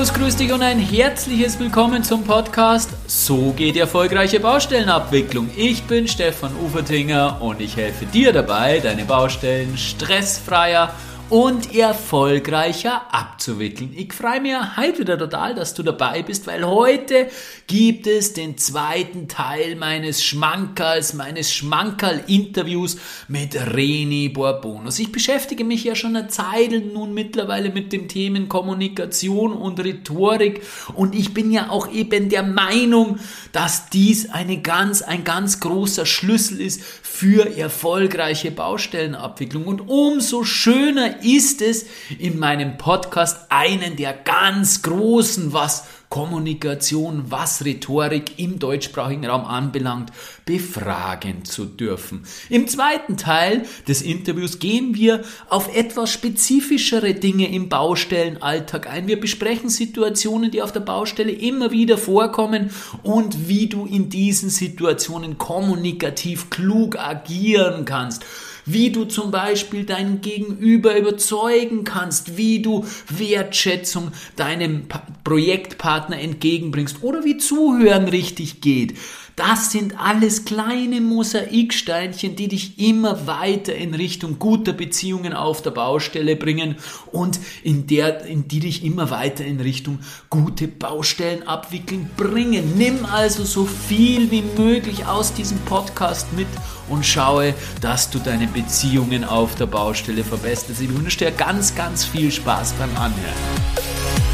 Servus, grüß dich und ein herzliches Willkommen zum Podcast So geht die erfolgreiche Baustellenabwicklung. Ich bin Stefan Ufertinger und ich helfe dir dabei, deine Baustellen stressfreier und erfolgreicher abzuwickeln. Ich freue mich heute wieder total, dass du dabei bist, weil heute gibt es den zweiten Teil meines Schmankerls, meines Schmankerl-Interviews mit Reni Borbonus. Ich beschäftige mich ja schon eine Zeit nun mittlerweile mit dem Themen Kommunikation und Rhetorik und ich bin ja auch eben der Meinung, dass dies eine ganz, ein ganz großer Schlüssel ist für erfolgreiche Baustellenabwicklung und umso schöner ist es, in meinem Podcast einen der ganz großen, was Kommunikation, was Rhetorik im deutschsprachigen Raum anbelangt, befragen zu dürfen. Im zweiten Teil des Interviews gehen wir auf etwas spezifischere Dinge im Baustellenalltag ein. Wir besprechen Situationen, die auf der Baustelle immer wieder vorkommen und wie du in diesen Situationen kommunikativ klug agieren kannst wie du zum Beispiel deinen Gegenüber überzeugen kannst, wie du Wertschätzung deinem Projektpartner entgegenbringst oder wie Zuhören richtig geht. Das sind alles kleine Mosaiksteinchen, die dich immer weiter in Richtung guter Beziehungen auf der Baustelle bringen und in der, in die dich immer weiter in Richtung gute Baustellen abwickeln bringen. Nimm also so viel wie möglich aus diesem Podcast mit und schaue, dass du deine Beziehungen auf der Baustelle verbesserst. Ich wünsche dir ganz, ganz viel Spaß beim Anhören.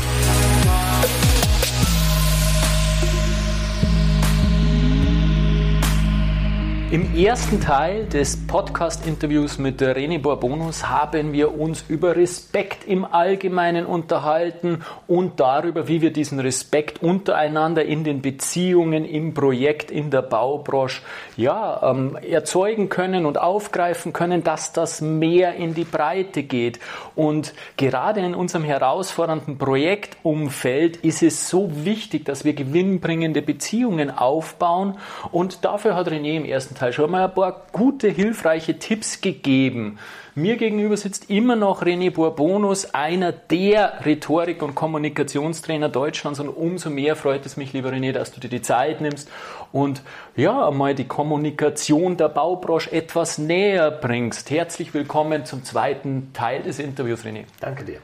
Im ersten Teil des Podcast-Interviews mit René Borbonus haben wir uns über Respekt im Allgemeinen unterhalten und darüber, wie wir diesen Respekt untereinander in den Beziehungen, im Projekt, in der Baubranche ja, ähm, erzeugen können und aufgreifen können, dass das mehr in die Breite geht. Und gerade in unserem herausfordernden Projektumfeld ist es so wichtig, dass wir gewinnbringende Beziehungen aufbauen und dafür hat René im ersten Teil schon mal ein paar gute, hilfreiche Tipps gegeben. Mir gegenüber sitzt immer noch René Bourbonus, einer der Rhetorik- und Kommunikationstrainer Deutschlands und umso mehr freut es mich, lieber René, dass du dir die Zeit nimmst und ja, einmal die Kommunikation der Baubranche etwas näher bringst. Herzlich willkommen zum zweiten Teil des Interviews, René. Danke dir.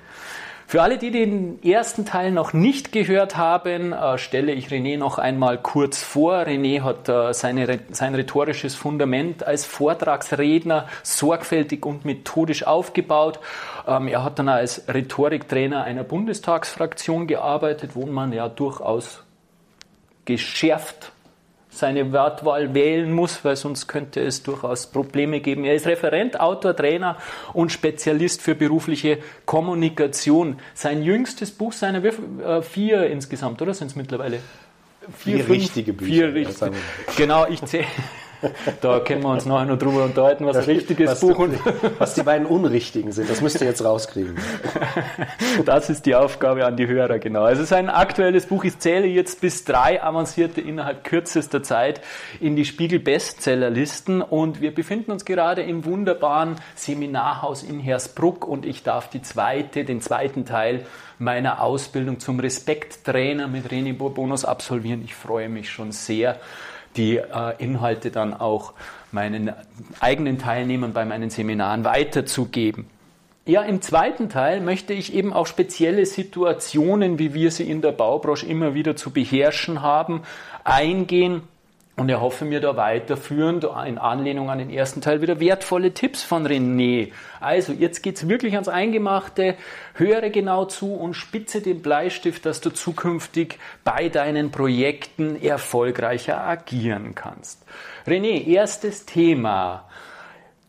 Für alle, die den ersten Teil noch nicht gehört haben, äh, stelle ich René noch einmal kurz vor. René hat äh, seine, sein rhetorisches Fundament als Vortragsredner sorgfältig und methodisch aufgebaut. Ähm, er hat dann als Rhetoriktrainer einer Bundestagsfraktion gearbeitet, wo man ja durchaus geschärft seine Wortwahl wählen muss, weil sonst könnte es durchaus Probleme geben. Er ist Referent, Autor, Trainer und Spezialist für berufliche Kommunikation. Sein jüngstes Buch, seine äh, vier insgesamt, oder sind es mittlerweile? Vier, vier fünf, richtige Bücher. Vier richtige. Genau, ich zähle. Da können wir uns nachher noch drüber unterhalten, was ein richtiges was, Buch und was die beiden unrichtigen sind. Das müsst ihr jetzt rauskriegen. Das ist die Aufgabe an die Hörer, genau. Also sein aktuelles Buch, ich zähle jetzt bis drei avancierte innerhalb kürzester Zeit in die Spiegel Bestsellerlisten und wir befinden uns gerade im wunderbaren Seminarhaus in Hersbruck und ich darf die zweite, den zweiten Teil meiner Ausbildung zum Respekttrainer mit René Bourbonus absolvieren. Ich freue mich schon sehr die äh, Inhalte dann auch meinen eigenen Teilnehmern bei meinen Seminaren weiterzugeben. Ja, im zweiten Teil möchte ich eben auch spezielle Situationen, wie wir sie in der Baubranche immer wieder zu beherrschen haben, eingehen und er hoffe mir da weiterführend in Anlehnung an den ersten Teil wieder wertvolle Tipps von René. Also jetzt geht's wirklich ans Eingemachte. Höre genau zu und spitze den Bleistift, dass du zukünftig bei deinen Projekten erfolgreicher agieren kannst. René, erstes Thema.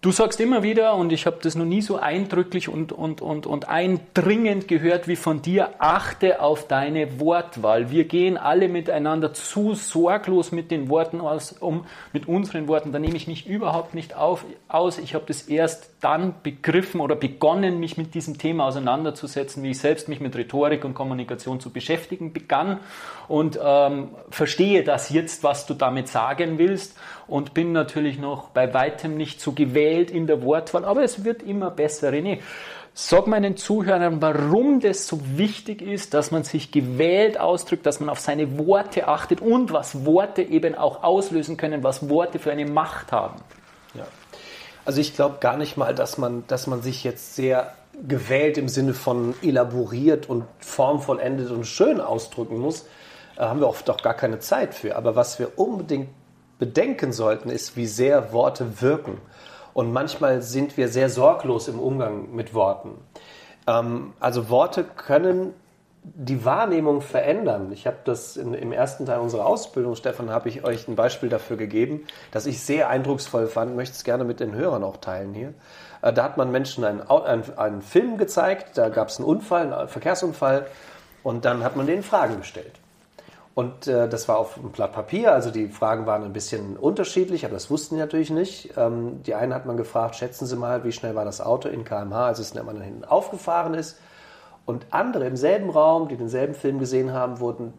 Du sagst immer wieder, und ich habe das noch nie so eindrücklich und, und, und, und eindringend gehört wie von dir, achte auf deine Wortwahl. Wir gehen alle miteinander zu sorglos mit den Worten aus, um, mit unseren Worten. Da nehme ich mich überhaupt nicht auf, aus. Ich habe das erst dann begriffen oder begonnen, mich mit diesem Thema auseinanderzusetzen, wie ich selbst mich mit Rhetorik und Kommunikation zu beschäftigen begann und ähm, verstehe das jetzt, was du damit sagen willst und bin natürlich noch bei weitem nicht so gewählt in der Wortwahl, aber es wird immer besser. René, Sag meinen Zuhörern, warum das so wichtig ist, dass man sich gewählt ausdrückt, dass man auf seine Worte achtet und was Worte eben auch auslösen können, was Worte für eine Macht haben. Ja. Also ich glaube gar nicht mal, dass man, dass man sich jetzt sehr gewählt im Sinne von elaboriert und formvollendet und schön ausdrücken muss. Da haben wir oft auch gar keine Zeit für. Aber was wir unbedingt bedenken sollten, ist, wie sehr Worte wirken. Und manchmal sind wir sehr sorglos im Umgang mit Worten. Ähm, also Worte können die Wahrnehmung verändern. Ich habe das in, im ersten Teil unserer Ausbildung, Stefan, habe ich euch ein Beispiel dafür gegeben, das ich sehr eindrucksvoll fand, möchte es gerne mit den Hörern auch teilen hier. Äh, da hat man Menschen einen, einen, einen Film gezeigt, da gab es einen Unfall, einen Verkehrsunfall und dann hat man denen Fragen gestellt. Und äh, das war auf einem Blatt Papier, also die Fragen waren ein bisschen unterschiedlich, aber das wussten die natürlich nicht. Ähm, die einen hat man gefragt, schätzen Sie mal, wie schnell war das Auto in kmh, als es anderen hinten aufgefahren ist. Und andere im selben Raum, die denselben Film gesehen haben, wurden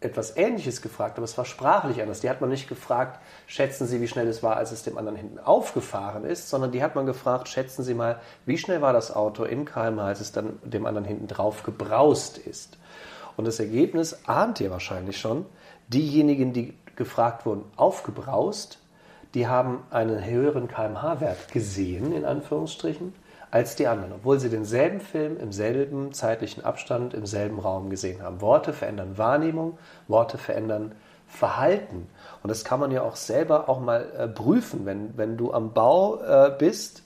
etwas Ähnliches gefragt, aber es war sprachlich anders. Die hat man nicht gefragt, schätzen Sie, wie schnell es war, als es dem anderen hinten aufgefahren ist, sondern die hat man gefragt, schätzen Sie mal, wie schnell war das Auto in kmh, als es dann dem anderen hinten drauf gebraust ist. Und das Ergebnis ahnt ihr wahrscheinlich schon. Diejenigen, die gefragt wurden, aufgebraust, die haben einen höheren kmh-Wert gesehen, in Anführungsstrichen, als die anderen, obwohl sie denselben Film im selben zeitlichen Abstand, im selben Raum gesehen haben. Worte verändern Wahrnehmung, Worte verändern Verhalten. Und das kann man ja auch selber auch mal äh, prüfen, wenn, wenn du am Bau äh, bist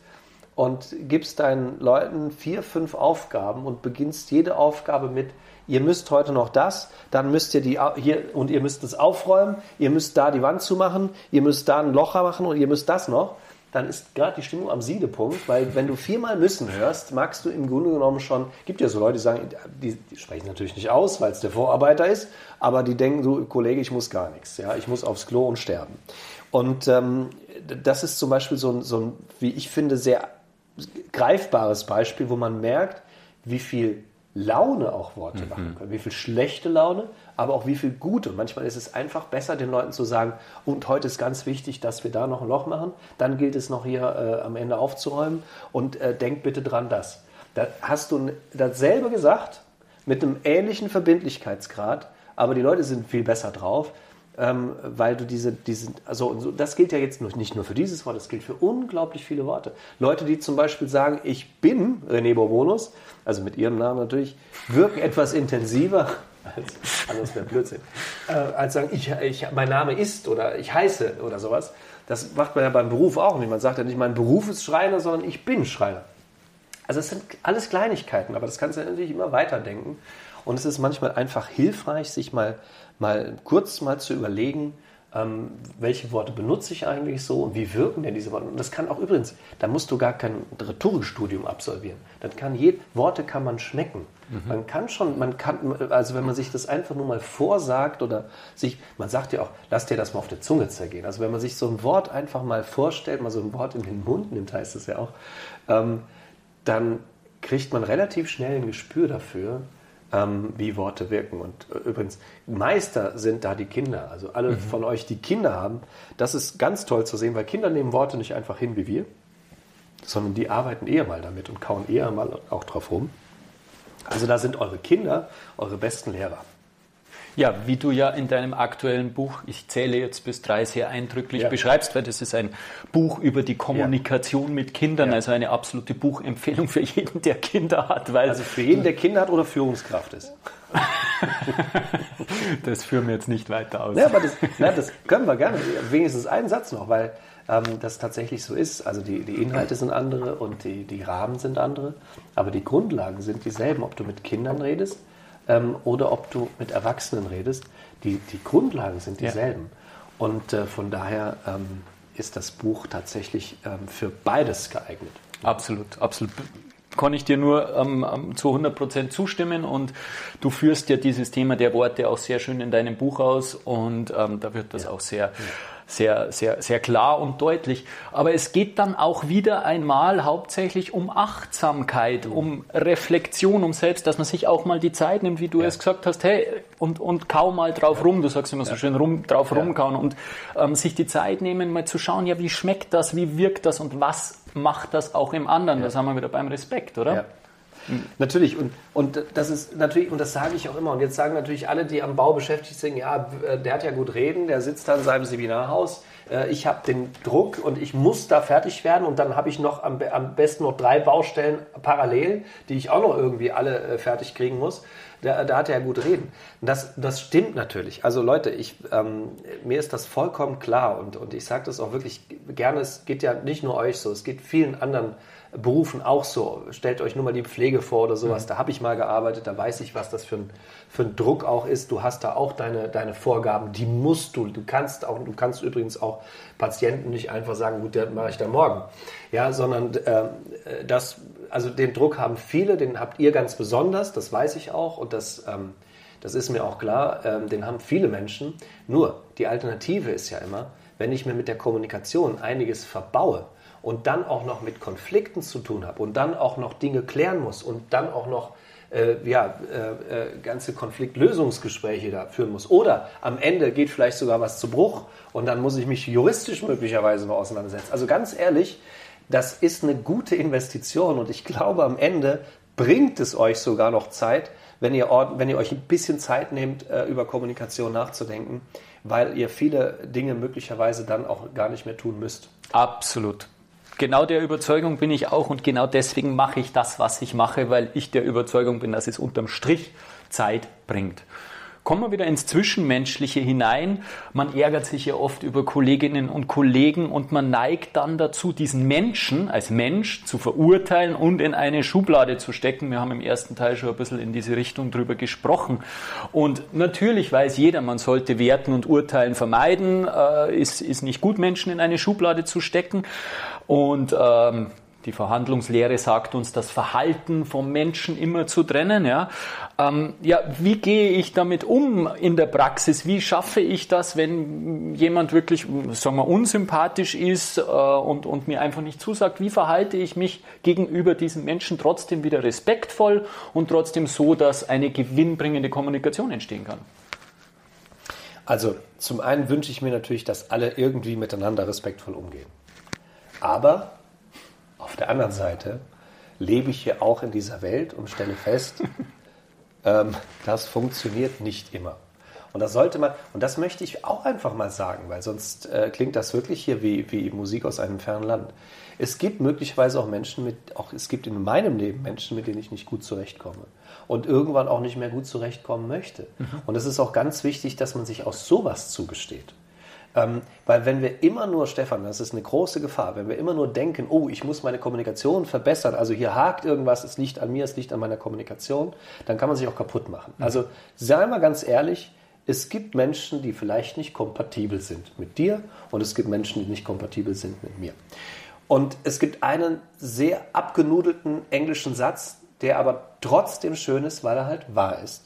und gibst deinen Leuten vier, fünf Aufgaben und beginnst jede Aufgabe mit, ihr müsst heute noch das, dann müsst ihr die hier und ihr müsst es aufräumen, ihr müsst da die Wand zumachen, ihr müsst da ein Loch machen und ihr müsst das noch, dann ist gerade die Stimmung am Siedepunkt, weil wenn du viermal müssen hörst, magst du im Grunde genommen schon, gibt ja so Leute, die sagen, die, die sprechen natürlich nicht aus, weil es der Vorarbeiter ist, aber die denken so, Kollege, ich muss gar nichts, ja, ich muss aufs Klo und sterben. Und ähm, das ist zum Beispiel so ein, so ein, wie ich finde, sehr greifbares Beispiel, wo man merkt, wie viel Laune auch Worte mhm. machen können. Wie viel schlechte Laune, aber auch wie viel gute. Manchmal ist es einfach besser, den Leuten zu sagen, und heute ist ganz wichtig, dass wir da noch ein Loch machen. Dann gilt es noch hier äh, am Ende aufzuräumen und äh, denk bitte dran das. Da hast du dasselbe gesagt mit einem ähnlichen Verbindlichkeitsgrad, aber die Leute sind viel besser drauf ähm, weil du diese, diese also das gilt ja jetzt nicht nur für dieses Wort, das gilt für unglaublich viele Worte. Leute, die zum Beispiel sagen, ich bin René Bourbonus, also mit ihrem Namen natürlich, wirken etwas intensiver, als, alles wäre Blödsinn, äh, als sagen, ich, ich, mein Name ist oder ich heiße oder sowas. Das macht man ja beim Beruf auch nicht. Man sagt ja nicht, mein Beruf ist Schreiner, sondern ich bin Schreiner. Also es sind alles Kleinigkeiten, aber das kannst du natürlich immer weiterdenken. Und es ist manchmal einfach hilfreich, sich mal mal kurz mal zu überlegen, ähm, welche Worte benutze ich eigentlich so und wie wirken denn diese Worte. Und das kann auch übrigens, da musst du gar kein Rhetorikstudium absolvieren. Das kann je, Worte kann man schmecken. Mhm. Man kann schon, man kann, also wenn man sich das einfach nur mal vorsagt oder sich, man sagt ja auch, lass dir das mal auf der Zunge zergehen. Also wenn man sich so ein Wort einfach mal vorstellt, mal so ein Wort in den Mund nimmt, heißt es ja auch, ähm, dann kriegt man relativ schnell ein Gespür dafür, ähm, wie Worte wirken. Und äh, übrigens, Meister sind da die Kinder. Also alle mhm. von euch, die Kinder haben, das ist ganz toll zu sehen, weil Kinder nehmen Worte nicht einfach hin wie wir, sondern die arbeiten eher mal damit und kauen eher mal auch drauf rum. Also da sind eure Kinder eure besten Lehrer. Ja, wie du ja in deinem aktuellen Buch, ich zähle jetzt bis drei, sehr eindrücklich ja. beschreibst, weil das ist ein Buch über die Kommunikation ja. mit Kindern, ja. also eine absolute Buchempfehlung für jeden, der Kinder hat. Weil also für jeden, der Kinder hat oder Führungskraft ist. das führen wir jetzt nicht weiter aus. Ja, aber das, na, das können wir gerne. Wenigstens einen Satz noch, weil ähm, das tatsächlich so ist. Also die, die Inhalte sind andere und die, die Rahmen sind andere, aber die Grundlagen sind dieselben, ob du mit Kindern redest ähm, oder ob du mit Erwachsenen redest, die, die Grundlagen sind dieselben. Ja. Und äh, von daher ähm, ist das Buch tatsächlich ähm, für beides geeignet. Absolut, absolut. Kann ich dir nur ähm, ähm zu 100 Prozent zustimmen und du führst ja dieses Thema der Worte auch sehr schön in deinem Buch aus und ähm, da wird das ja. auch sehr, sehr, sehr, sehr klar und deutlich. Aber es geht dann auch wieder einmal hauptsächlich um Achtsamkeit, um Reflexion, um Selbst, dass man sich auch mal die Zeit nimmt, wie du ja. es gesagt hast, hey, und, und kaum mal drauf rum, du sagst immer so ja. schön, rum, drauf ja. rumkauen und ähm, sich die Zeit nehmen, mal zu schauen, ja, wie schmeckt das, wie wirkt das und was macht das auch im anderen? Das haben wir wieder beim Respekt, oder? Natürlich, und, und das ist natürlich, und das sage ich auch immer, und jetzt sagen natürlich alle, die am Bau beschäftigt sind, ja, äh, der hat ja gut reden, der sitzt da in seinem Seminarhaus, äh, ich habe den Druck und ich muss da fertig werden und dann habe ich noch am, am, besten noch drei Baustellen parallel, die ich auch noch irgendwie alle äh, fertig kriegen muss. Da, da hat er ja gut reden. Das, das stimmt natürlich. Also Leute, ich, ähm, mir ist das vollkommen klar und, und ich sage das auch wirklich gerne, es geht ja nicht nur euch so, es geht vielen anderen Berufen auch so. Stellt euch nur mal die Pflege vor oder sowas. Mhm. Da habe ich mal gearbeitet, da weiß ich, was das für ein, für ein Druck auch ist. Du hast da auch deine, deine Vorgaben, die musst du. Du kannst auch, du kannst übrigens auch Patienten nicht einfach sagen, gut, das mache ich dann morgen. Ja, sondern äh, das, also den Druck haben viele, den habt ihr ganz besonders, das weiß ich auch und das, ähm, das ist mir auch klar, ähm, den haben viele Menschen. Nur die Alternative ist ja immer, wenn ich mir mit der Kommunikation einiges verbaue, und dann auch noch mit Konflikten zu tun habe und dann auch noch Dinge klären muss und dann auch noch äh, ja, äh, äh, ganze Konfliktlösungsgespräche da führen muss. Oder am Ende geht vielleicht sogar was zu Bruch und dann muss ich mich juristisch möglicherweise noch auseinandersetzen. Also ganz ehrlich, das ist eine gute Investition und ich glaube, am Ende bringt es euch sogar noch Zeit, wenn ihr, wenn ihr euch ein bisschen Zeit nehmt, äh, über Kommunikation nachzudenken, weil ihr viele Dinge möglicherweise dann auch gar nicht mehr tun müsst. Absolut genau der Überzeugung bin ich auch und genau deswegen mache ich das, was ich mache, weil ich der Überzeugung bin, dass es unterm Strich Zeit bringt. Kommen wir wieder ins Zwischenmenschliche hinein. Man ärgert sich ja oft über Kolleginnen und Kollegen und man neigt dann dazu, diesen Menschen als Mensch zu verurteilen und in eine Schublade zu stecken. Wir haben im ersten Teil schon ein bisschen in diese Richtung drüber gesprochen. Und natürlich weiß jeder, man sollte Werten und Urteilen vermeiden. Äh, ist, ist nicht gut, Menschen in eine Schublade zu stecken. Und ähm, die Verhandlungslehre sagt uns, das Verhalten vom Menschen immer zu trennen. Ja, ähm, ja wie gehe ich damit um in der Praxis? Wie schaffe ich das, wenn jemand wirklich, sagen wir, unsympathisch ist äh, und, und mir einfach nicht zusagt? Wie verhalte ich mich gegenüber diesem Menschen trotzdem wieder respektvoll und trotzdem so, dass eine gewinnbringende Kommunikation entstehen kann? Also zum einen wünsche ich mir natürlich, dass alle irgendwie miteinander respektvoll umgehen. Aber auf der anderen Seite lebe ich hier auch in dieser Welt und stelle fest, ähm, das funktioniert nicht immer. Und das sollte man, und das möchte ich auch einfach mal sagen, weil sonst äh, klingt das wirklich hier wie, wie Musik aus einem fernen Land. Es gibt möglicherweise auch Menschen mit, auch es gibt in meinem Leben Menschen, mit denen ich nicht gut zurechtkomme und irgendwann auch nicht mehr gut zurechtkommen möchte. Mhm. Und es ist auch ganz wichtig, dass man sich aus sowas zugesteht. Ähm, weil wenn wir immer nur, Stefan, das ist eine große Gefahr, wenn wir immer nur denken, oh, ich muss meine Kommunikation verbessern, also hier hakt irgendwas, es liegt an mir, es liegt an meiner Kommunikation, dann kann man sich auch kaputt machen. Mhm. Also sei mal ganz ehrlich, es gibt Menschen, die vielleicht nicht kompatibel sind mit dir und es gibt Menschen, die nicht kompatibel sind mit mir. Und es gibt einen sehr abgenudelten englischen Satz, der aber trotzdem schön ist, weil er halt wahr ist.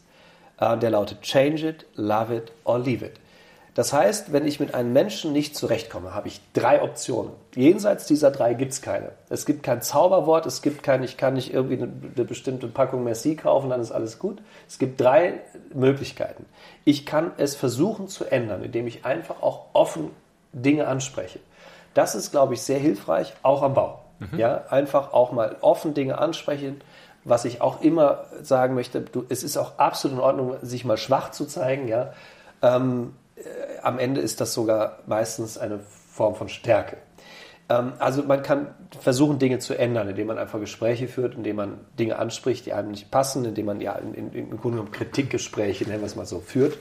Äh, der lautet Change it, love it or leave it. Das heißt, wenn ich mit einem Menschen nicht zurechtkomme, habe ich drei Optionen. Jenseits dieser drei gibt es keine. Es gibt kein Zauberwort, es gibt kein, ich kann nicht irgendwie eine, eine bestimmte Packung Merci kaufen, dann ist alles gut. Es gibt drei Möglichkeiten. Ich kann es versuchen zu ändern, indem ich einfach auch offen Dinge anspreche. Das ist, glaube ich, sehr hilfreich, auch am Bau. Mhm. Ja, einfach auch mal offen Dinge ansprechen. Was ich auch immer sagen möchte, du, es ist auch absolut in Ordnung, sich mal schwach zu zeigen. Ja, ähm, äh, am Ende ist das sogar meistens eine Form von Stärke. Ähm, also man kann versuchen, Dinge zu ändern, indem man einfach Gespräche führt, indem man Dinge anspricht, die einem nicht passen, indem man ja in, in, im Grunde genommen Kritikgespräche, nennen wir es mal so, führt,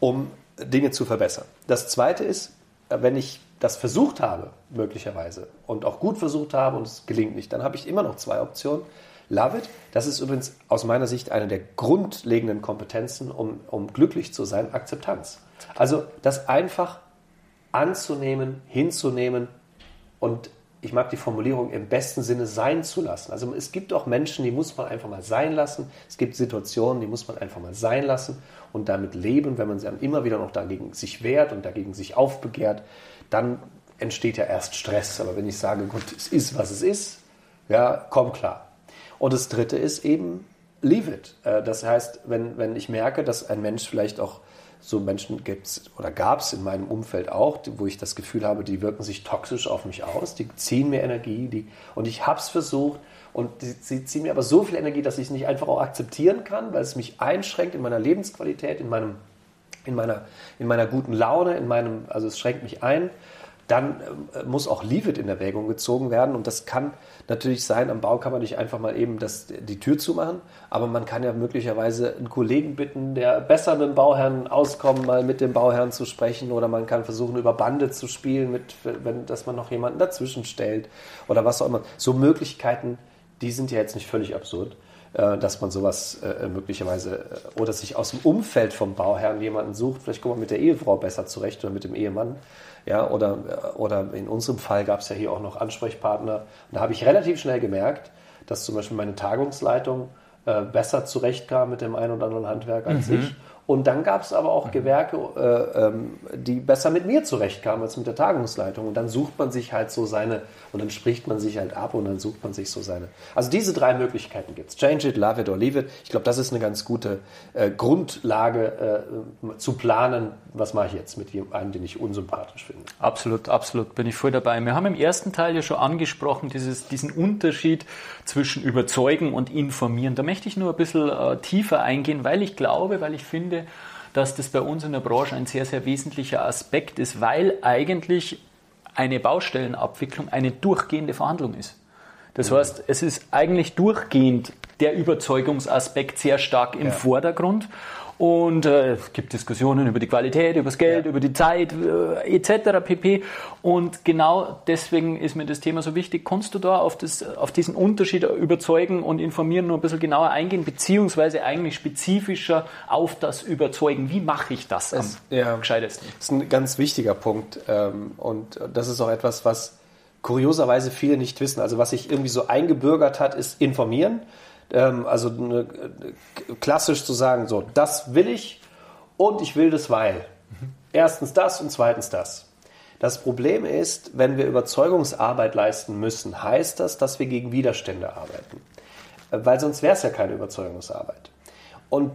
um Dinge zu verbessern. Das Zweite ist, äh, wenn ich das versucht habe, möglicherweise, und auch gut versucht habe und es gelingt nicht, dann habe ich immer noch zwei Optionen. Love it. Das ist übrigens aus meiner Sicht eine der grundlegenden Kompetenzen, um, um glücklich zu sein, Akzeptanz. Also das einfach anzunehmen, hinzunehmen und ich mag die Formulierung im besten Sinne sein zu lassen. Also es gibt auch Menschen, die muss man einfach mal sein lassen. Es gibt Situationen, die muss man einfach mal sein lassen und damit leben. Wenn man dann immer wieder noch dagegen sich wehrt und dagegen sich aufbegehrt, dann entsteht ja erst Stress. Aber wenn ich sage, gut, es ist, was es ist, ja, komm klar. Und das Dritte ist eben, leave it. Äh, das heißt, wenn, wenn ich merke, dass ein Mensch vielleicht auch So Menschen gibt es oder gab es in meinem Umfeld auch, wo ich das Gefühl habe, die wirken sich toxisch auf mich aus, die ziehen mir Energie, die, und ich habe es versucht und die, sie ziehen mir aber so viel Energie, dass ich es nicht einfach auch akzeptieren kann, weil es mich einschränkt in meiner Lebensqualität, in meinem in meiner, in meiner guten Laune, in meinem, also es schränkt mich ein dann äh, muss auch Leave-It in Erwägung gezogen werden. Und das kann natürlich sein, am Bau kann man nicht einfach mal eben das, die Tür zumachen, aber man kann ja möglicherweise einen Kollegen bitten, der besser mit dem Bauherrn auskommt, mal mit dem Bauherrn zu sprechen oder man kann versuchen, über Bande zu spielen, mit, wenn, dass man noch jemanden dazwischen stellt oder was auch immer. So Möglichkeiten, die sind ja jetzt nicht völlig absurd dass man sowas äh, möglicherweise oder sich aus dem Umfeld vom Bauherrn jemanden sucht. Vielleicht kommt man mit der Ehefrau besser zurecht oder mit dem Ehemann. Ja, oder, oder in unserem Fall gab es ja hier auch noch Ansprechpartner. Und da habe ich relativ schnell gemerkt, dass zum Beispiel meine Tagungsleitung äh, besser zurechtkam mit dem einen oder anderen Handwerk als mhm. ich. Und dann gab es aber auch Gewerke, äh, ähm, die besser mit mir zurechtkamen als mit der Tagungsleitung. Und dann sucht man sich halt so seine, und dann spricht man sich halt ab und dann sucht man sich so seine. Also diese drei Möglichkeiten gibt es. Change it, love it or leave it. Ich glaube, das ist eine ganz gute äh, Grundlage äh, zu planen, was mache ich jetzt mit einem, den ich unsympathisch finde. Absolut, absolut, bin ich voll dabei. Wir haben im ersten Teil ja schon angesprochen, dieses, diesen Unterschied zwischen überzeugen und informieren. Da möchte ich nur ein bisschen äh, tiefer eingehen, weil ich glaube, weil ich finde, dass das bei uns in der Branche ein sehr, sehr wesentlicher Aspekt ist, weil eigentlich eine Baustellenabwicklung eine durchgehende Verhandlung ist. Das mhm. heißt, es ist eigentlich durchgehend der Überzeugungsaspekt sehr stark im ja. Vordergrund. Und äh, es gibt Diskussionen über die Qualität, über das Geld, ja. über die Zeit äh, etc. pp. Und genau deswegen ist mir das Thema so wichtig. Kannst du da auf, das, auf diesen Unterschied überzeugen und informieren, nur ein bisschen genauer eingehen, beziehungsweise eigentlich spezifischer auf das Überzeugen? Wie mache ich das am ja, gescheitesten? Das ist ein ganz wichtiger Punkt. Ähm, und das ist auch etwas, was kurioserweise viele nicht wissen. Also was sich irgendwie so eingebürgert hat, ist informieren ähm, also eine, klassisch zu sagen, so, das will ich und ich will das, weil. Mhm. Erstens das und zweitens das. Das Problem ist, wenn wir Überzeugungsarbeit leisten müssen, heißt das, dass wir gegen Widerstände arbeiten. Äh, weil sonst wäre es ja keine Überzeugungsarbeit. Und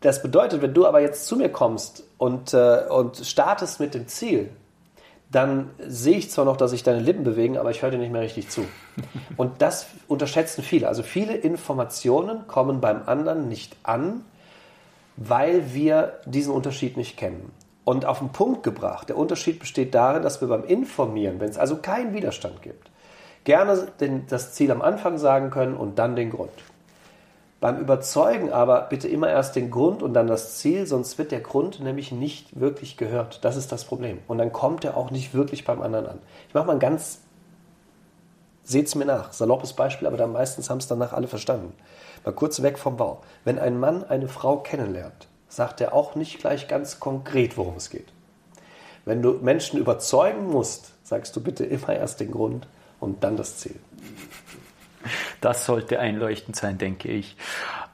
das bedeutet, wenn du aber jetzt zu mir kommst und, äh, und startest mit dem Ziel, dann sehe ich zwar noch, dass sich deine Lippen bewegen, aber ich höre dir nicht mehr richtig zu. Und das unterschätzen viele. Also viele Informationen kommen beim anderen nicht an, weil wir diesen Unterschied nicht kennen. Und auf den Punkt gebracht, der Unterschied besteht darin, dass wir beim Informieren, wenn es also keinen Widerstand gibt, gerne den, das Ziel am Anfang sagen können und dann den Grund. Beim Überzeugen aber bitte immer erst den Grund und dann das Ziel, sonst wird der Grund nämlich nicht wirklich gehört. Das ist das Problem. Und dann kommt er auch nicht wirklich beim anderen an. Ich mache mal ein ganz, seht es mir nach, saloppes Beispiel, aber dann meistens haben es danach alle verstanden. Mal kurz weg vom Bau. Wenn ein Mann eine Frau kennenlernt, sagt er auch nicht gleich ganz konkret, worum es geht. Wenn du Menschen überzeugen musst, sagst du bitte immer erst den Grund und dann das Ziel. Das sollte einleuchtend sein, denke ich.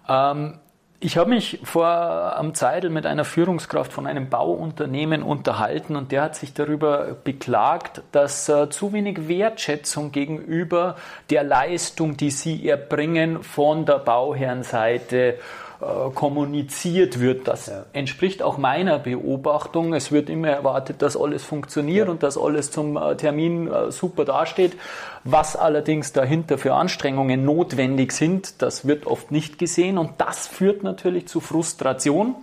Ähm, ich habe mich vor am Zeitl mit einer Führungskraft von einem Bauunternehmen unterhalten und der hat sich darüber beklagt, dass äh, zu wenig Wertschätzung gegenüber der Leistung, die sie erbringen, von der Bauherrenseite äh, kommuniziert wird. Das ja. entspricht auch meiner Beobachtung. Es wird immer erwartet, dass alles funktioniert ja. und dass alles zum äh, Termin äh, super dasteht. Was allerdings dahinter für Anstrengungen notwendig sind, das wird oft nicht gesehen und das führt natürlich zu Frustration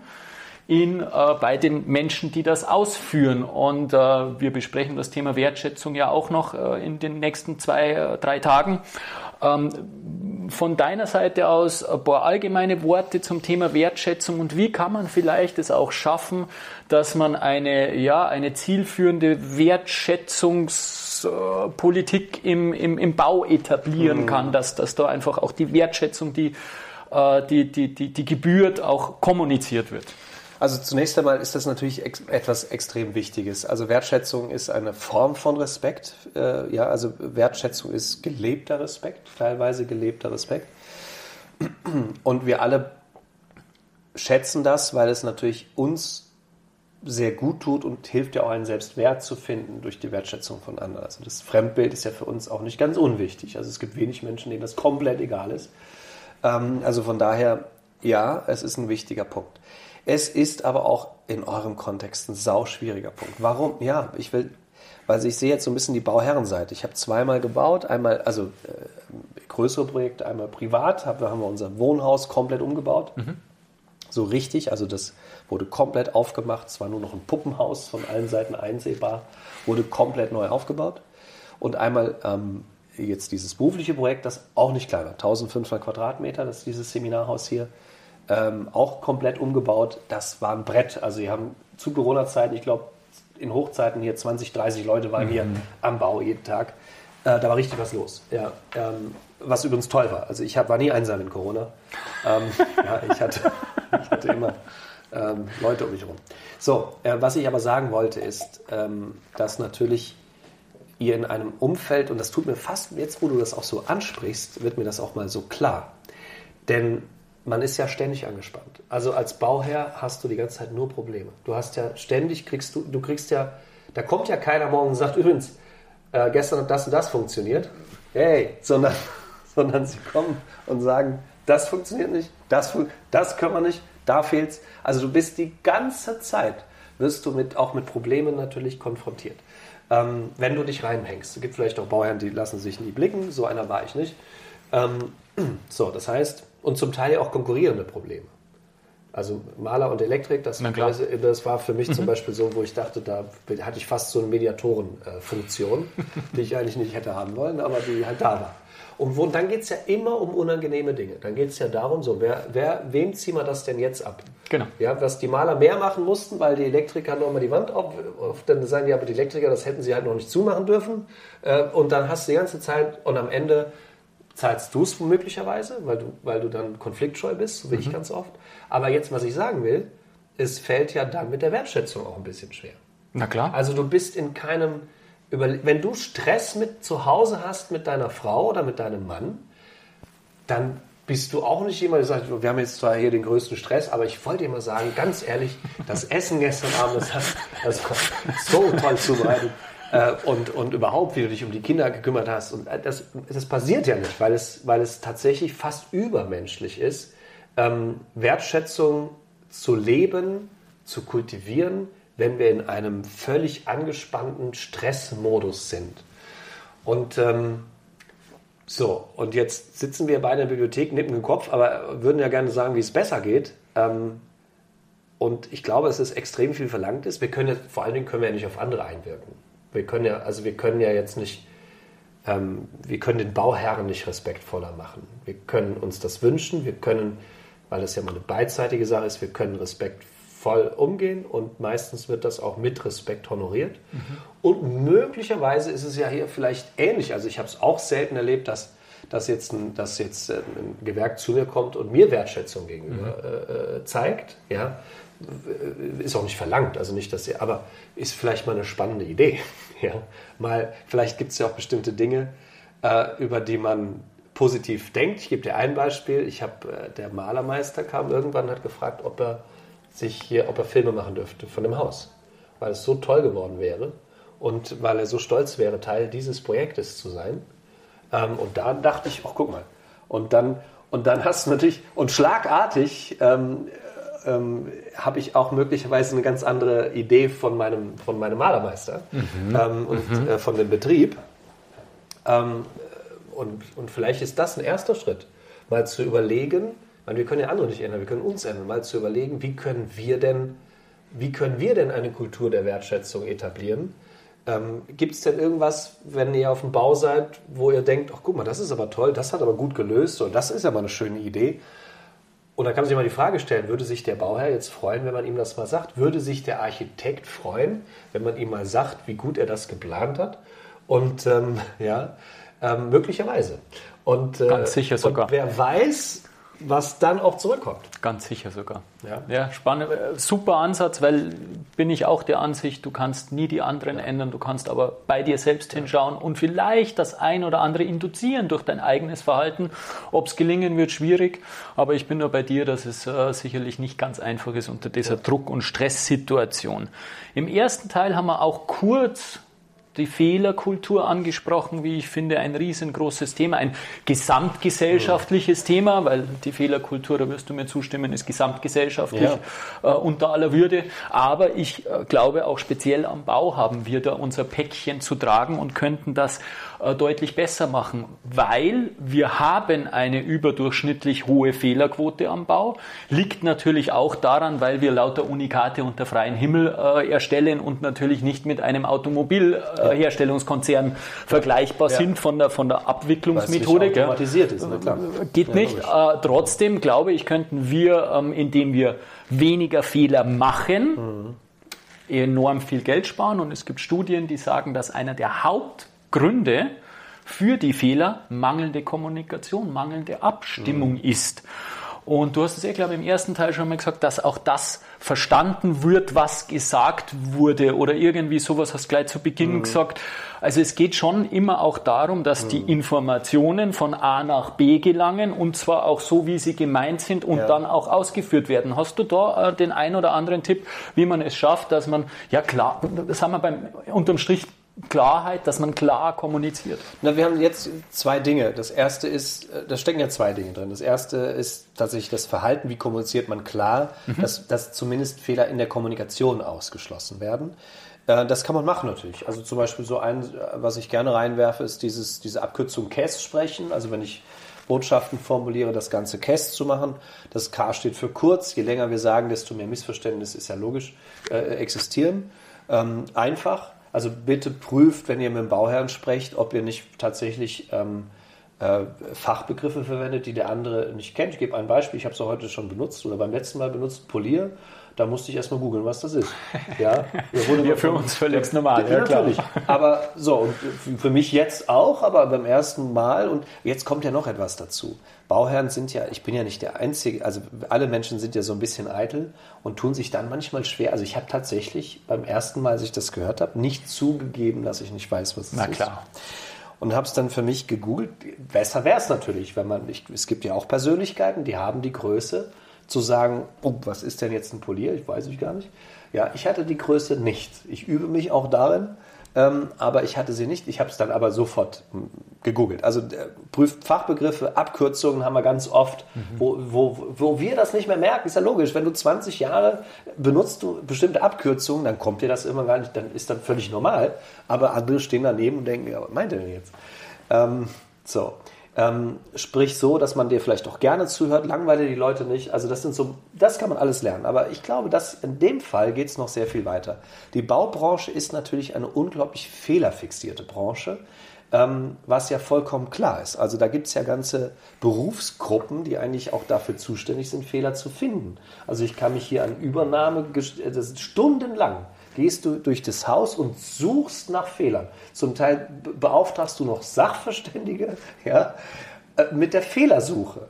in, äh, bei den Menschen, die das ausführen. Und äh, wir besprechen das Thema Wertschätzung ja auch noch äh, in den nächsten zwei, drei Tagen. Ähm, von deiner Seite aus ein paar allgemeine Worte zum Thema Wertschätzung und wie kann man vielleicht es auch schaffen, dass man eine, ja, eine zielführende Wertschätzungspolitik im, im, im Bau etablieren mhm. kann, dass, dass da einfach auch die Wertschätzung, die, äh, die, die, die, die gebührt, auch kommuniziert wird. Also zunächst einmal ist das natürlich ex etwas extrem Wichtiges. Also Wertschätzung ist eine Form von Respekt. Äh, ja, also Wertschätzung ist gelebter Respekt, teilweise gelebter Respekt. Und wir alle schätzen das, weil es natürlich uns sehr gut tut und hilft ja auch einen Selbstwert zu finden durch die Wertschätzung von anderen. Also das Fremdbild ist ja für uns auch nicht ganz unwichtig. Also es gibt wenig Menschen, denen das komplett egal ist. Ähm, also von daher, ja, es ist ein wichtiger Punkt. Es ist aber auch in eurem Kontext ein sauschwieriger Punkt. Warum? Ja, ich will, weil ich sehe jetzt so ein bisschen die Bauherrenseite. Ich habe zweimal gebaut, einmal, also äh, größere Projekte, einmal privat, hab, da haben wir unser Wohnhaus komplett umgebaut. Mhm. So richtig, also das wurde komplett aufgemacht. Es war nur noch ein Puppenhaus von allen Seiten einsehbar, wurde komplett neu aufgebaut. Und einmal ähm, jetzt dieses berufliche Projekt, das auch nicht klein war, 1500 Quadratmeter, das ist dieses Seminarhaus hier, ähm, auch komplett umgebaut. Das war ein Brett. Also sie haben zu Corona-Zeiten, ich glaube, in Hochzeiten hier 20, 30 Leute waren mhm. hier am Bau jeden Tag. Äh, da war richtig was los. Ja, ähm, was übrigens toll war. Also ich hab, war nie einsam in Corona. Ähm, ja, ich, hatte, ich hatte immer ähm, Leute um mich herum. So, äh, was ich aber sagen wollte, ist, ähm, dass natürlich ihr in einem Umfeld, und das tut mir fast, jetzt wo du das auch so ansprichst, wird mir das auch mal so klar. Denn man ist ja ständig angespannt. Also als Bauherr hast du die ganze Zeit nur Probleme. Du hast ja ständig, kriegst du, du kriegst ja, da kommt ja keiner morgen und sagt, übrigens, äh, gestern hat das und das funktioniert. Hey, sondern, sondern sie kommen und sagen, das funktioniert nicht, das, das können wir nicht, da fehlt's. Also du bist die ganze Zeit, wirst du mit, auch mit Problemen natürlich konfrontiert. Ähm, wenn du dich reinhängst. Es gibt vielleicht auch Bauherren, die lassen sich nie blicken, so einer war ich nicht. Ähm, so, das heißt, und zum Teil auch konkurrierende Probleme. Also Maler und Elektrik, das, das war für mich mhm. zum Beispiel so, wo ich dachte, da hatte ich fast so eine Mediatorenfunktion, die ich eigentlich nicht hätte haben wollen, aber die halt da war. Und wo, dann geht es ja immer um unangenehme Dinge. Dann geht es ja darum, so, wer, wer, wem ziehen wir das denn jetzt ab? Genau. Ja, was die Maler mehr machen mussten, weil die Elektriker nochmal die Wand auf, auf, dann sagen die aber die Elektriker, das hätten sie halt noch nicht zumachen dürfen. Äh, und dann hast du die ganze Zeit und am Ende zahlst du es möglicherweise, weil du, weil du dann konfliktscheu bist, so wie mhm. ich ganz oft. Aber jetzt, was ich sagen will, es fällt ja dann mit der Wertschätzung auch ein bisschen schwer. Na klar. Also du bist in keinem, wenn du Stress mit zu Hause hast mit deiner Frau oder mit deinem Mann, dann bist du auch nicht jemand, der sagt, wir haben jetzt zwar hier den größten Stress, aber ich wollte dir mal sagen, ganz ehrlich, das Essen gestern Abend, das, das war so toll zubereitet äh, und, und überhaupt, wie du dich um die Kinder gekümmert hast. Und äh, das, das passiert ja nicht, weil es, weil es tatsächlich fast übermenschlich ist, ähm, Wertschätzung zu leben, zu kultivieren, wenn wir in einem völlig angespannten Stressmodus sind. Und ähm, so, und jetzt sitzen wir beide in der Bibliothek, nippen den Kopf, aber würden ja gerne sagen, wie es besser geht. Ähm, und ich glaube, dass es extrem viel verlangt ist. Wir können ja, vor allen Dingen können wir ja nicht auf andere einwirken. Wir können ja, also wir können ja jetzt nicht, ähm, wir können den Bauherren nicht respektvoller machen. Wir können uns das wünschen, wir können, weil es ja mal eine beidseitige Sache ist, wir können respektvoll umgehen und meistens wird das auch mit Respekt honoriert. Mhm. Und möglicherweise ist es ja hier vielleicht ähnlich. Also ich habe es auch selten erlebt, dass dass jetzt, ein, dass jetzt ein Gewerk zu mir kommt und mir Wertschätzung gegenüber mhm. äh, zeigt. Ja? Ist auch nicht verlangt, also nicht, dass sie, aber ist vielleicht mal eine spannende Idee. Ja? Mal, vielleicht gibt es ja auch bestimmte Dinge, äh, über die man positiv denkt. Ich gebe dir ein Beispiel. Ich habe, äh, der Malermeister kam irgendwann und hat gefragt, ob er sich hier, ob er Filme machen dürfte von dem Haus, weil es so toll geworden wäre und weil er so stolz wäre, Teil dieses Projektes zu sein. Ähm, und da dachte ich, ach guck mal. Und dann, und dann hast du natürlich, und schlagartig ähm, ähm, habe ich auch möglicherweise eine ganz andere Idee von meinem, von meinem Malermeister mhm. ähm, und mhm. äh, von dem Betrieb. Ähm, und, und vielleicht ist das ein erster Schritt, mal zu überlegen, meine, wir können ja andere nicht ändern, wir können uns ändern, mal zu überlegen, wie können wir denn, wie können wir denn eine Kultur der Wertschätzung etablieren? Ähm, Gibt es denn irgendwas, wenn ihr auf dem Bau seid, wo ihr denkt, ach guck mal, das ist aber toll, das hat aber gut gelöst oder das ist aber eine schöne Idee? Und dann kann man sich mal die Frage stellen, würde sich der Bauherr jetzt freuen, wenn man ihm das mal sagt? Würde sich der Architekt freuen, wenn man ihm mal sagt, wie gut er das geplant hat? Und ähm, ja, ähm, möglicherweise. Und, äh, Ganz sicher sogar. Und wer weiß, was dann auch zurückkommt. Ganz sicher sogar. Ja, ja spannend. Äh, super Ansatz, weil bin ich auch der Ansicht, du kannst nie die anderen ja. ändern, du kannst aber bei dir selbst hinschauen und vielleicht das ein oder andere induzieren durch dein eigenes Verhalten. Ob es gelingen wird, schwierig, aber ich bin nur bei dir, dass es äh, sicherlich nicht ganz einfach ist unter dieser ja. Druck- und Stresssituation. Im ersten Teil haben wir auch kurz die Fehlerkultur angesprochen, wie ich finde, ein riesengroßes Thema, ein gesamtgesellschaftliches Thema, weil die Fehlerkultur, da wirst du mir zustimmen, ist gesamtgesellschaftlich ja. äh, unter aller Würde. Aber ich äh, glaube, auch speziell am Bau haben wir da unser Päckchen zu tragen und könnten das deutlich besser machen, weil wir haben eine überdurchschnittlich hohe Fehlerquote am Bau. Liegt natürlich auch daran, weil wir lauter Unikate unter freiem Himmel äh, erstellen und natürlich nicht mit einem Automobilherstellungskonzern ja. vergleichbar ja. sind von der, von der Abwicklungsmethode. Nicht automatisiert ist, na klar. Geht ja, nicht. Äh, trotzdem glaube ich, könnten wir, ähm, indem wir weniger Fehler machen, mhm. enorm viel Geld sparen. Und es gibt Studien, die sagen, dass einer der Haupt Gründe für die Fehler mangelnde Kommunikation, mangelnde Abstimmung mhm. ist. Und du hast es eh, glaube ich, im ersten Teil schon mal gesagt, dass auch das verstanden wird, was gesagt wurde oder irgendwie sowas hast du gleich zu Beginn mhm. gesagt. Also es geht schon immer auch darum, dass mhm. die Informationen von A nach B gelangen und zwar auch so, wie sie gemeint sind und ja. dann auch ausgeführt werden. Hast du da äh, den ein oder anderen Tipp, wie man es schafft, dass man, ja klar, das haben wir beim unterm Strich Klarheit, dass man klar kommuniziert? Na, wir haben jetzt zwei Dinge. Das erste ist, äh, da stecken ja zwei Dinge drin. Das erste ist tatsächlich das Verhalten, wie kommuniziert man klar, mhm. dass, dass zumindest Fehler in der Kommunikation ausgeschlossen werden. Äh, das kann man machen natürlich. Also zum Beispiel so ein, was ich gerne reinwerfe, ist dieses, diese Abkürzung CAS sprechen. Also wenn ich Botschaften formuliere, das ganze CAS zu machen. Das K steht für kurz. Je länger wir sagen, desto mehr Missverständnisse ist ja logisch, äh, existieren. Ähm, einfach also bitte prüft, wenn ihr mit dem Bauherrn sprecht, ob ihr nicht tatsächlich ähm, äh, Fachbegriffe verwendet, die der andere nicht kennt. Ich gebe ein Beispiel, ich habe es heute schon benutzt oder beim letzten Mal benutzt, Polier. Da musste ich erstmal googeln, was das ist. Ja, ja für uns völlig normal. Ja, natürlich. Aber so, und für mich jetzt auch, aber beim ersten Mal. Und jetzt kommt ja noch etwas dazu. Bauherren sind ja, ich bin ja nicht der Einzige, also alle Menschen sind ja so ein bisschen eitel und tun sich dann manchmal schwer. Also ich habe tatsächlich beim ersten Mal, als ich das gehört habe, nicht zugegeben, dass ich nicht weiß, was es ist. Na klar. Und habe es dann für mich gegoogelt. Besser wäre es natürlich, wenn man, ich, es gibt ja auch Persönlichkeiten, die haben die Größe zu sagen, oh, was ist denn jetzt ein Polier? Ich weiß ich gar nicht. Ja, ich hatte die Größe nicht. Ich übe mich auch darin, ähm, aber ich hatte sie nicht. Ich habe es dann aber sofort hm, gegoogelt. Also äh, prüft Fachbegriffe, Abkürzungen haben wir ganz oft, mhm. wo, wo, wo wir das nicht mehr merken. Ist ja logisch. Wenn du 20 Jahre benutzt du bestimmte Abkürzungen, dann kommt dir das immer gar nicht, dann ist das völlig normal. Aber andere stehen daneben und denken, ja, was meint er denn jetzt? Ähm, so. Ähm, sprich so, dass man dir vielleicht auch gerne zuhört, langweile die Leute nicht. Also das sind so, das kann man alles lernen. Aber ich glaube, dass in dem Fall geht es noch sehr viel weiter. Die Baubranche ist natürlich eine unglaublich fehlerfixierte Branche, ähm, was ja vollkommen klar ist. Also da gibt es ja ganze Berufsgruppen, die eigentlich auch dafür zuständig sind, Fehler zu finden. Also ich kann mich hier an Übernahme, das ist stundenlang gehst du durch das Haus und suchst nach Fehlern. Zum Teil beauftragst du noch Sachverständige ja, äh, mit der Fehlersuche.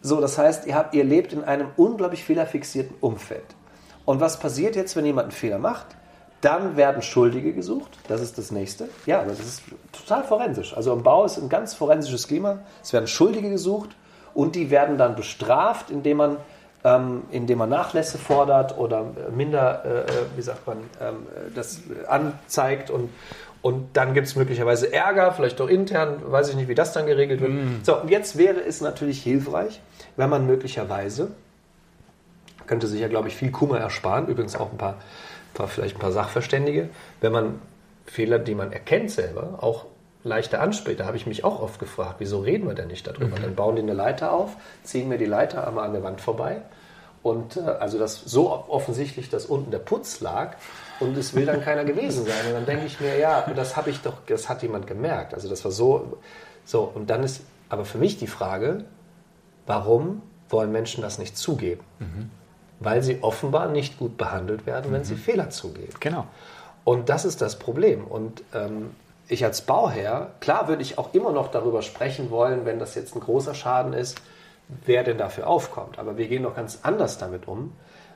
So, das heißt, ihr, habt, ihr lebt in einem unglaublich fehlerfixierten Umfeld. Und was passiert jetzt, wenn jemand einen Fehler macht? Dann werden Schuldige gesucht. Das ist das nächste. Ja, das ist total forensisch. Also im Bau ist ein ganz forensisches Klima. Es werden Schuldige gesucht und die werden dann bestraft, indem man ähm, indem man Nachlässe fordert oder minder, äh, äh, wie sagt man, ähm, das anzeigt und, und dann gibt es möglicherweise Ärger, vielleicht auch intern, weiß ich nicht, wie das dann geregelt wird. Mm. So, und jetzt wäre es natürlich hilfreich, wenn man möglicherweise, könnte sich ja, glaube ich, viel Kummer ersparen, übrigens auch ein paar, paar, vielleicht ein paar Sachverständige, wenn man Fehler, die man erkennt selber, auch leichter anspricht. Da habe ich mich auch oft gefragt, wieso reden wir denn nicht darüber? Mhm. Dann bauen die eine Leiter auf, ziehen wir die Leiter einmal an der Wand vorbei. Und äh, also das so offensichtlich, dass unten der Putz lag und es will dann keiner gewesen sein. Und dann denke ich mir, ja, das habe ich doch, das hat jemand gemerkt. Also das war so, so. Und dann ist aber für mich die Frage, warum wollen Menschen das nicht zugeben? Mhm. Weil sie offenbar nicht gut behandelt werden, wenn mhm. sie Fehler zugeben. Genau. Und das ist das Problem. Und ähm, ich als Bauherr, klar würde ich auch immer noch darüber sprechen wollen, wenn das jetzt ein großer Schaden ist, wer denn dafür aufkommt. Aber wir gehen doch ganz anders damit um,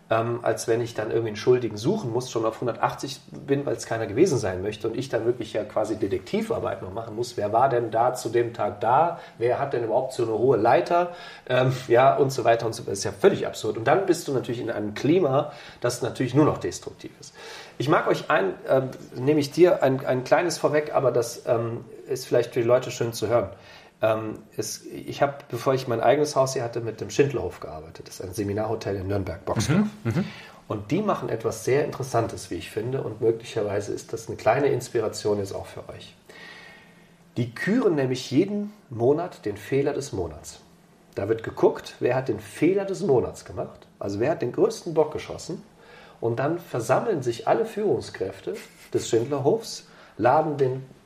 ähm, als wenn ich dann irgendwie einen Schuldigen suchen muss, schon auf 180 bin, weil es keiner gewesen sein möchte und ich dann wirklich ja quasi Detektivarbeit noch machen muss. Wer war denn da zu dem Tag da? Wer hat denn überhaupt so eine hohe Leiter? Ähm, ja, und so weiter und so weiter. Das ist ja völlig absurd. Und dann bist du natürlich in einem Klima, das natürlich nur noch destruktiv ist. Ich mag euch ein, äh, nehme ich dir ein, ein kleines vorweg, aber das ähm, ist vielleicht für die Leute schön zu hören. Ähm, es, ich habe, bevor ich mein eigenes Haus hier hatte, mit dem Schindlerhof gearbeitet. Das ist ein Seminarhotel in Nürnberg, Boxdorf. Mhm, mhm, und die machen etwas sehr Interessantes, wie ich finde. Und möglicherweise ist das eine kleine Inspiration jetzt auch für euch. Die küren nämlich jeden Monat den Fehler des Monats. Da wird geguckt, wer hat den Fehler des Monats gemacht. Also wer hat den größten Bock geschossen. Und dann versammeln sich alle Führungskräfte des Schindlerhofs laden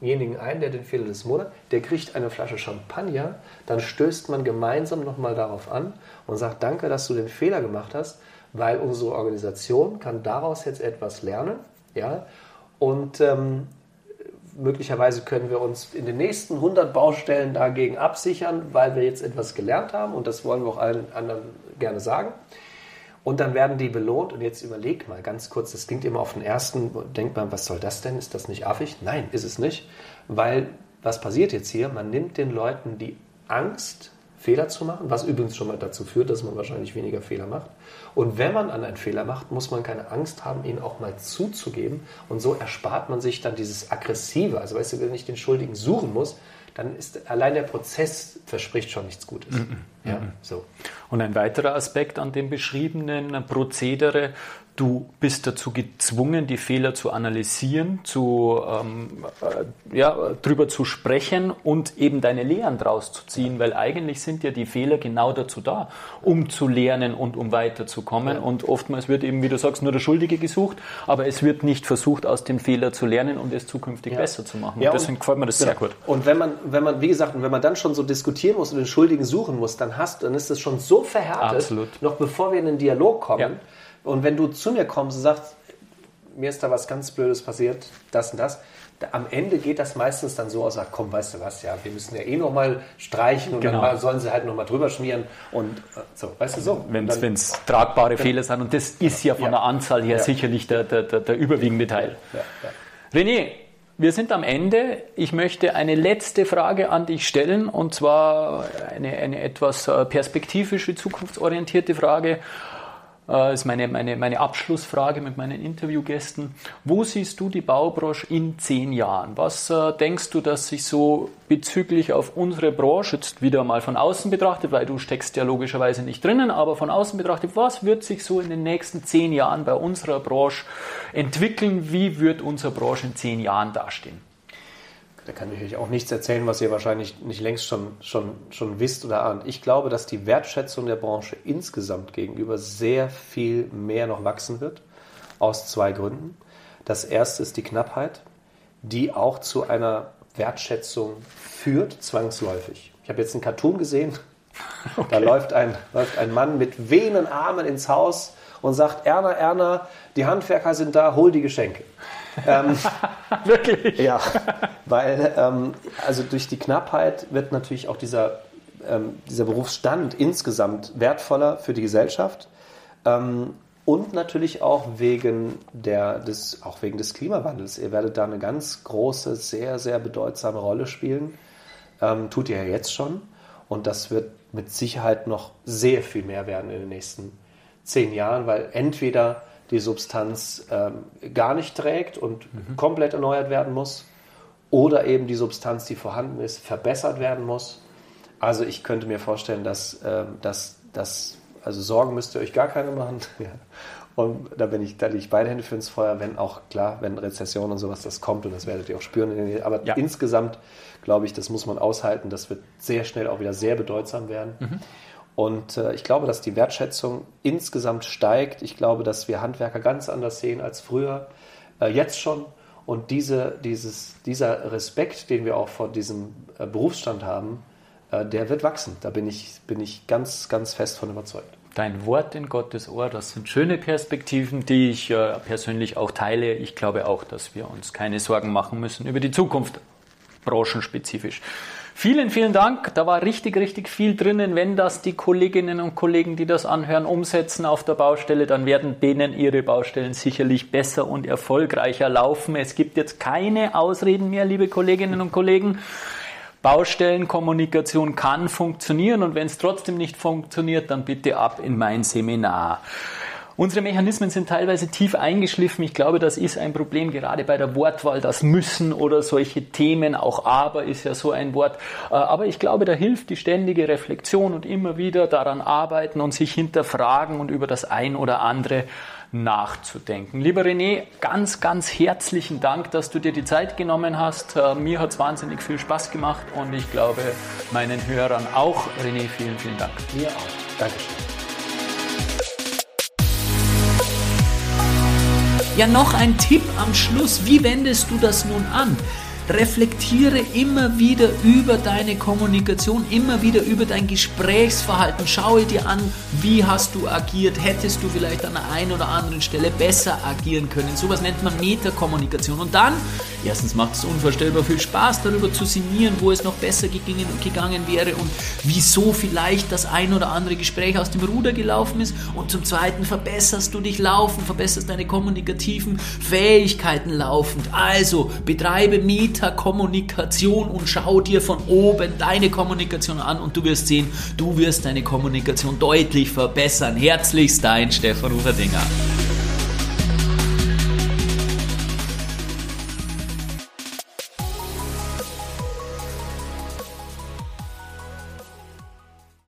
denjenigen ein, der den Fehler des Monats, der kriegt eine Flasche Champagner, dann stößt man gemeinsam nochmal darauf an und sagt, danke, dass du den Fehler gemacht hast, weil unsere Organisation kann daraus jetzt etwas lernen, ja, und ähm, möglicherweise können wir uns in den nächsten 100 Baustellen dagegen absichern, weil wir jetzt etwas gelernt haben und das wollen wir auch allen anderen gerne sagen. Und dann werden die belohnt. Und jetzt überleg mal ganz kurz, das klingt immer auf den ersten, denkt man, was soll das denn? Ist das nicht affig? Nein, ist es nicht. Weil was passiert jetzt hier? Man nimmt den Leuten die Angst, Fehler zu machen, was übrigens schon mal dazu führt, dass man wahrscheinlich weniger Fehler macht. Und wenn man an einen Fehler macht, muss man keine Angst haben, ihn auch mal zuzugeben. Und so erspart man sich dann dieses Aggressive. Also weißt du, wenn ich den Schuldigen suchen muss, dann ist allein der Prozess verspricht schon nichts Gutes. Mm -mm, ja, mm so. Und ein weiterer Aspekt an dem beschriebenen Prozedere Du bist dazu gezwungen, die Fehler zu analysieren, zu, ähm, äh, ja, drüber zu sprechen und eben deine Lehren draus zu ziehen, weil eigentlich sind ja die Fehler genau dazu da, um zu lernen und um weiterzukommen. Ja. Und oftmals wird eben, wie du sagst, nur der Schuldige gesucht, aber es wird nicht versucht, aus dem Fehler zu lernen und es zukünftig ja. besser zu machen. Ja, deswegen gefällt mir das genau. sehr gut. Und wenn man, wenn man, wie gesagt, wenn man dann schon so diskutieren muss und den Schuldigen suchen muss, dann hast, dann ist das schon so verhärtet, Absolut. noch bevor wir in den Dialog kommen und wenn du zu mir kommst und sagst, mir ist da was ganz Blödes passiert, das und das, da, am Ende geht das meistens dann so aus, ach komm, weißt du was, ja, wir müssen ja eh nochmal streichen und genau. dann sollen sie halt nochmal drüber schmieren und äh, so, weißt du so. Wenn es tragbare dann, Fehler sind und das ist ja von ja. der Anzahl her ja. sicherlich der, der, der, der überwiegende Teil. René, wir sind am Ende. Ich möchte eine letzte Frage an dich stellen und zwar eine, eine etwas äh, perspektivische, zukunftsorientierte Frage. Das äh, ist meine, meine, meine Abschlussfrage mit meinen Interviewgästen. Wo siehst du die Baubranche in zehn Jahren? Was äh, denkst du, dass sich so bezüglich auf unsere Branche jetzt wieder mal von außen betrachtet, weil du steckst ja logischerweise nicht drinnen, aber von außen betrachtet, was wird sich so in den nächsten zehn Jahren bei unserer Branche entwickeln? Wie wird unsere Branche in zehn Jahren dastehen? Da kann ich euch auch nichts erzählen, was ihr wahrscheinlich nicht längst schon, schon, schon wisst oder ahnt. Ich glaube, dass die Wertschätzung der Branche insgesamt gegenüber sehr viel mehr noch wachsen wird. Aus zwei Gründen. Das erste ist die Knappheit, die auch zu einer Wertschätzung führt, zwangsläufig. Ich habe jetzt einen Cartoon gesehen, okay. da läuft ein, läuft ein Mann mit wehenden Armen ins Haus und sagt, Erna, Erna, die Handwerker sind da, hol die Geschenke. Ähm, Wirklich? Ja, weil ähm, also durch die Knappheit wird natürlich auch dieser, ähm, dieser Berufsstand insgesamt wertvoller für die Gesellschaft ähm, und natürlich auch wegen, der, des, auch wegen des Klimawandels. Ihr werdet da eine ganz große, sehr, sehr bedeutsame Rolle spielen. Ähm, tut ihr ja jetzt schon und das wird mit Sicherheit noch sehr viel mehr werden in den nächsten zehn Jahren, weil entweder die Substanz ähm, gar nicht trägt und mhm. komplett erneuert werden muss oder eben die Substanz, die vorhanden ist, verbessert werden muss. Also ich könnte mir vorstellen, dass, ähm, dass, dass also Sorgen müsst ihr euch gar keine machen. Und da bin ich, da lege ich beide Hände für ins Feuer, wenn auch klar, wenn Rezession und sowas das kommt und das werdet ihr auch spüren. Aber ja. insgesamt glaube ich, das muss man aushalten. Das wird sehr schnell auch wieder sehr bedeutsam werden. Mhm. Und äh, ich glaube, dass die Wertschätzung insgesamt steigt. Ich glaube, dass wir Handwerker ganz anders sehen als früher, äh, jetzt schon. Und diese, dieses, dieser Respekt, den wir auch vor diesem äh, Berufsstand haben, äh, der wird wachsen. Da bin ich, bin ich ganz, ganz fest von überzeugt. Dein Wort in Gottes Ohr, das sind schöne Perspektiven, die ich äh, persönlich auch teile. Ich glaube auch, dass wir uns keine Sorgen machen müssen über die Zukunft, branchenspezifisch. Vielen, vielen Dank. Da war richtig, richtig viel drinnen. Wenn das die Kolleginnen und Kollegen, die das anhören, umsetzen auf der Baustelle, dann werden denen ihre Baustellen sicherlich besser und erfolgreicher laufen. Es gibt jetzt keine Ausreden mehr, liebe Kolleginnen und Kollegen. Baustellenkommunikation kann funktionieren und wenn es trotzdem nicht funktioniert, dann bitte ab in mein Seminar. Unsere Mechanismen sind teilweise tief eingeschliffen. Ich glaube, das ist ein Problem gerade bei der Wortwahl, das müssen oder solche Themen, auch aber ist ja so ein Wort. Äh, aber ich glaube, da hilft die ständige Reflexion und immer wieder daran arbeiten und sich hinterfragen und über das ein oder andere nachzudenken. Lieber René, ganz, ganz herzlichen Dank, dass du dir die Zeit genommen hast. Äh, mir hat es wahnsinnig viel Spaß gemacht und ich glaube meinen Hörern auch. René, vielen, vielen Dank. Mir auch. Dankeschön. Ja, noch ein Tipp am Schluss. Wie wendest du das nun an? Reflektiere immer wieder über deine Kommunikation, immer wieder über dein Gesprächsverhalten. Schaue dir an, wie hast du agiert, hättest du vielleicht an der einen oder anderen Stelle besser agieren können. Sowas nennt man Metakommunikation. Und dann, erstens macht es unvorstellbar viel Spaß, darüber zu sinnieren, wo es noch besser gegangen, gegangen wäre und wieso vielleicht das ein oder andere Gespräch aus dem Ruder gelaufen ist. Und zum Zweiten verbesserst du dich laufend, verbesserst deine kommunikativen Fähigkeiten laufend. Also betreibe Meta Metakommunikation und schau dir von oben deine Kommunikation an und du wirst sehen, du wirst deine Kommunikation deutlich verbessern. Herzlichst dein Stefan Uferdinger.